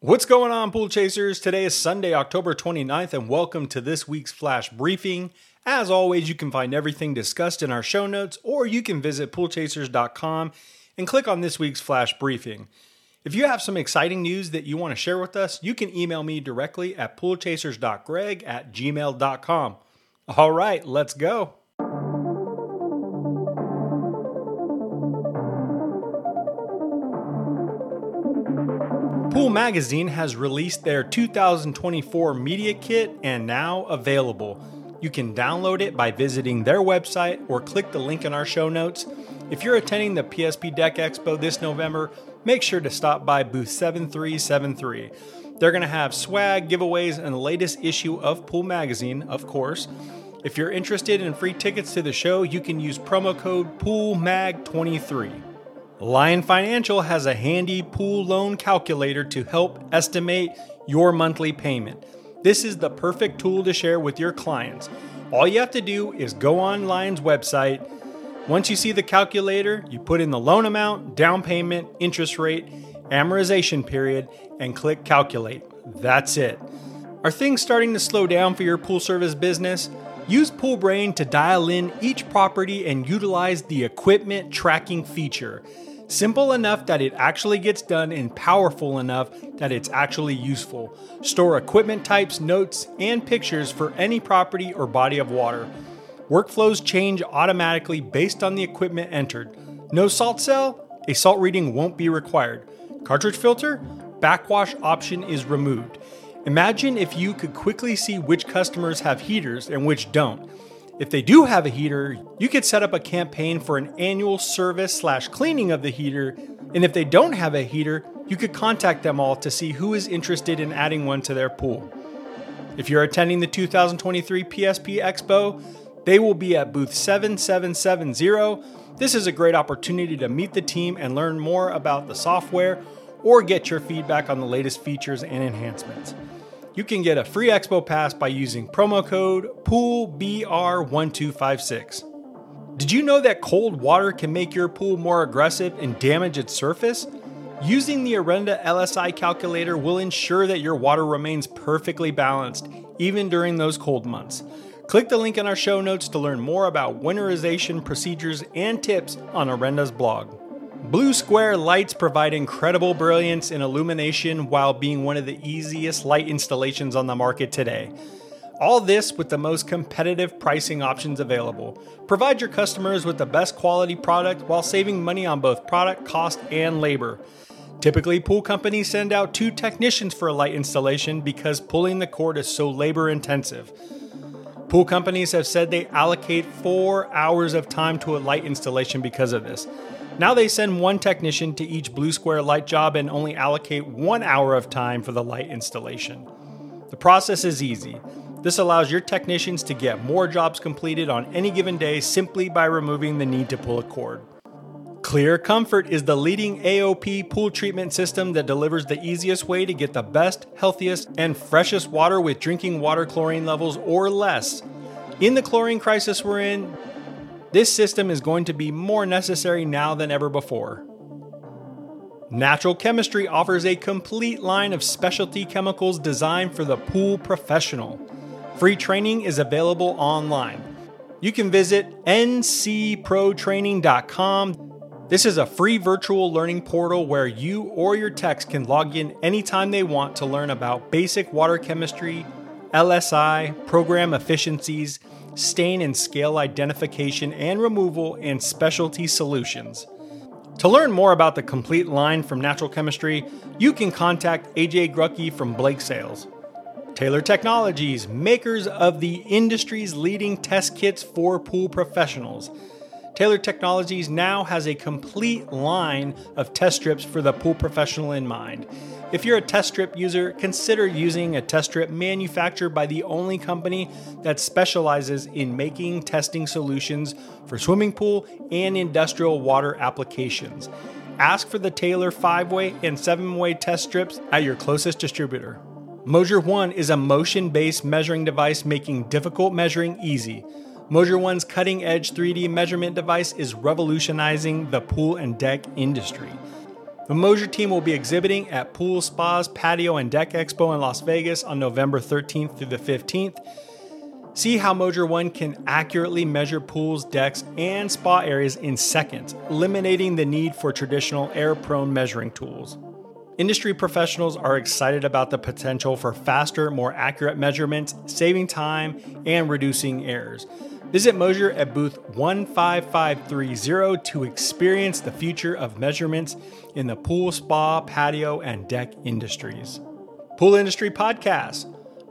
What's going on, pool chasers? Today is Sunday, October 29th, and welcome to this week's flash briefing. As always, you can find everything discussed in our show notes, or you can visit poolchasers.com and click on this week's flash briefing. If you have some exciting news that you want to share with us, you can email me directly at poolchasers.greg at gmail.com. All right, let's go. Pool Magazine has released their 2024 media kit and now available. You can download it by visiting their website or click the link in our show notes. If you're attending the PSP Deck Expo this November, make sure to stop by booth 7373. They're going to have swag, giveaways, and the latest issue of Pool Magazine, of course. If you're interested in free tickets to the show, you can use promo code POOLMAG23. Lyon Financial has a handy pool loan calculator to help estimate your monthly payment. This is the perfect tool to share with your clients. All you have to do is go on Lyon's website. Once you see the calculator, you put in the loan amount, down payment, interest rate, amortization period, and click calculate. That's it. Are things starting to slow down for your pool service business? Use PoolBrain to dial in each property and utilize the equipment tracking feature. Simple enough that it actually gets done and powerful enough that it's actually useful. Store equipment types, notes, and pictures for any property or body of water. Workflows change automatically based on the equipment entered. No salt cell? A salt reading won't be required. Cartridge filter? Backwash option is removed. Imagine if you could quickly see which customers have heaters and which don't. If they do have a heater, you could set up a campaign for an annual service slash cleaning of the heater. And if they don't have a heater, you could contact them all to see who is interested in adding one to their pool. If you're attending the 2023 PSP Expo, they will be at booth 7770. This is a great opportunity to meet the team and learn more about the software or get your feedback on the latest features and enhancements you can get a free Expo Pass by using promo code POOLBR1256. Did you know that cold water can make your pool more aggressive and damage its surface? Using the Orenda LSI calculator will ensure that your water remains perfectly balanced, even during those cold months. Click the link in our show notes to learn more about winterization procedures and tips on Orenda's blog. Blue Square lights provide incredible brilliance and illumination while being one of the easiest light installations on the market today. All this with the most competitive pricing options available. Provide your customers with the best quality product while saving money on both product cost and labor. Typically, pool companies send out two technicians for a light installation because pulling the cord is so labor intensive. Pool companies have said they allocate four hours of time to a light installation because of this. Now they send one technician to each Blue Square light job and only allocate one hour of time for the light installation. The process is easy. This allows your technicians to get more jobs completed on any given day simply by removing the need to pull a cord. Clear Comfort is the leading AOP pool treatment system that delivers the easiest way to get the best, healthiest, and freshest water with drinking water chlorine levels or less. In the chlorine crisis we're in, this system is going to be more necessary now than ever before. Natural Chemistry offers a complete line of specialty chemicals designed for the pool professional. Free training is available online. You can visit ncprotraining.com. This is a free virtual learning portal where you or your techs can log in anytime they want to learn about basic water chemistry, LSI, program efficiencies, stain and scale identification and removal, and specialty solutions. To learn more about the complete line from Natural Chemistry, you can contact AJ Grucky from Blake Sales. Taylor Technologies, makers of the industry's leading test kits for pool professionals. Taylor Technologies now has a complete line of test strips for the pool professional in mind. If you're a test strip user, consider using a test strip manufactured by the only company that specializes in making testing solutions for swimming pool and industrial water applications. Ask for the Taylor 5 way and 7 way test strips at your closest distributor. Moasure One is a motion based measuring device making difficult measuring easy. Moasure One's cutting edge 3D measurement device is revolutionizing the pool and deck industry. The Moasure team will be exhibiting at Pool Spas Patio and Deck Expo in Las Vegas on November 13th through the 15th. See how Moasure 1 can accurately measure pools, decks, and spa areas in seconds, eliminating the need for traditional air prone measuring tools. Industry professionals are excited about the potential for faster, more accurate measurements, saving time, and reducing errors. Visit Moasure at booth 15530 to experience the future of measurements in the pool, spa, patio, and deck industries. Pool Industry Podcast,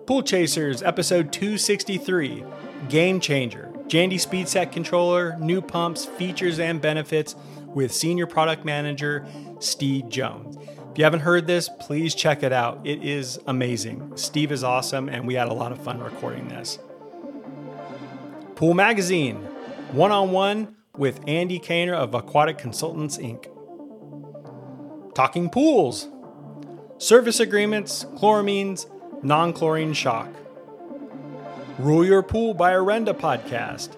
Pool Chasers, episode 263, Game Changer, Jandy Speed Set Controller, new pumps, features, and benefits with Senior Product Manager Steve Jones. If you haven't heard this, please check it out. It is amazing. Steve is awesome, and we had a lot of fun recording this. Pool Magazine, one on one with Andy Kaner of Aquatic Consultants Inc. Talking Pools, Service Agreements, Chloramines, Non Chlorine Shock. Rule Your Pool by Orenda podcast.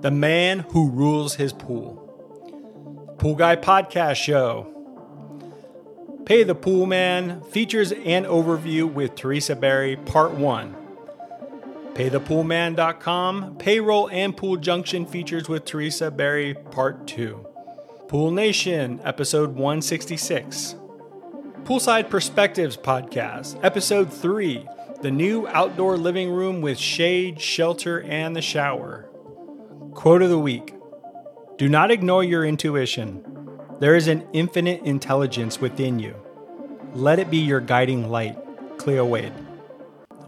The Man Who Rules His Pool. Pool Guy Podcast Show. Pay the Pool Man features and overview with Teresa Berry, Part 1. PayThePoolMan.com, Payroll and Pool Junction features with Teresa Berry, Part 2. Pool Nation, Episode 166. Poolside Perspectives Podcast, Episode 3 The New Outdoor Living Room with Shade, Shelter, and the Shower. Quote of the Week Do not ignore your intuition. There is an infinite intelligence within you. Let it be your guiding light. Cleo Wade.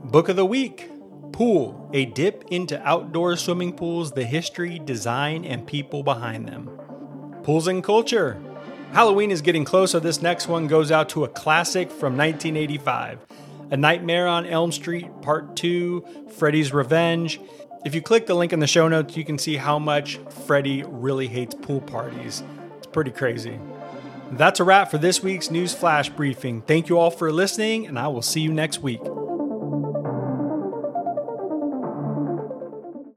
Book of the Week Pool, a dip into outdoor swimming pools, the history, design, and people behind them. Pools and culture. Halloween is getting close, so this next one goes out to a classic from 1985 A Nightmare on Elm Street, Part 2, Freddy's Revenge. If you click the link in the show notes, you can see how much Freddy really hates pool parties. It's pretty crazy. That's a wrap for this week's News Flash Briefing. Thank you all for listening, and I will see you next week.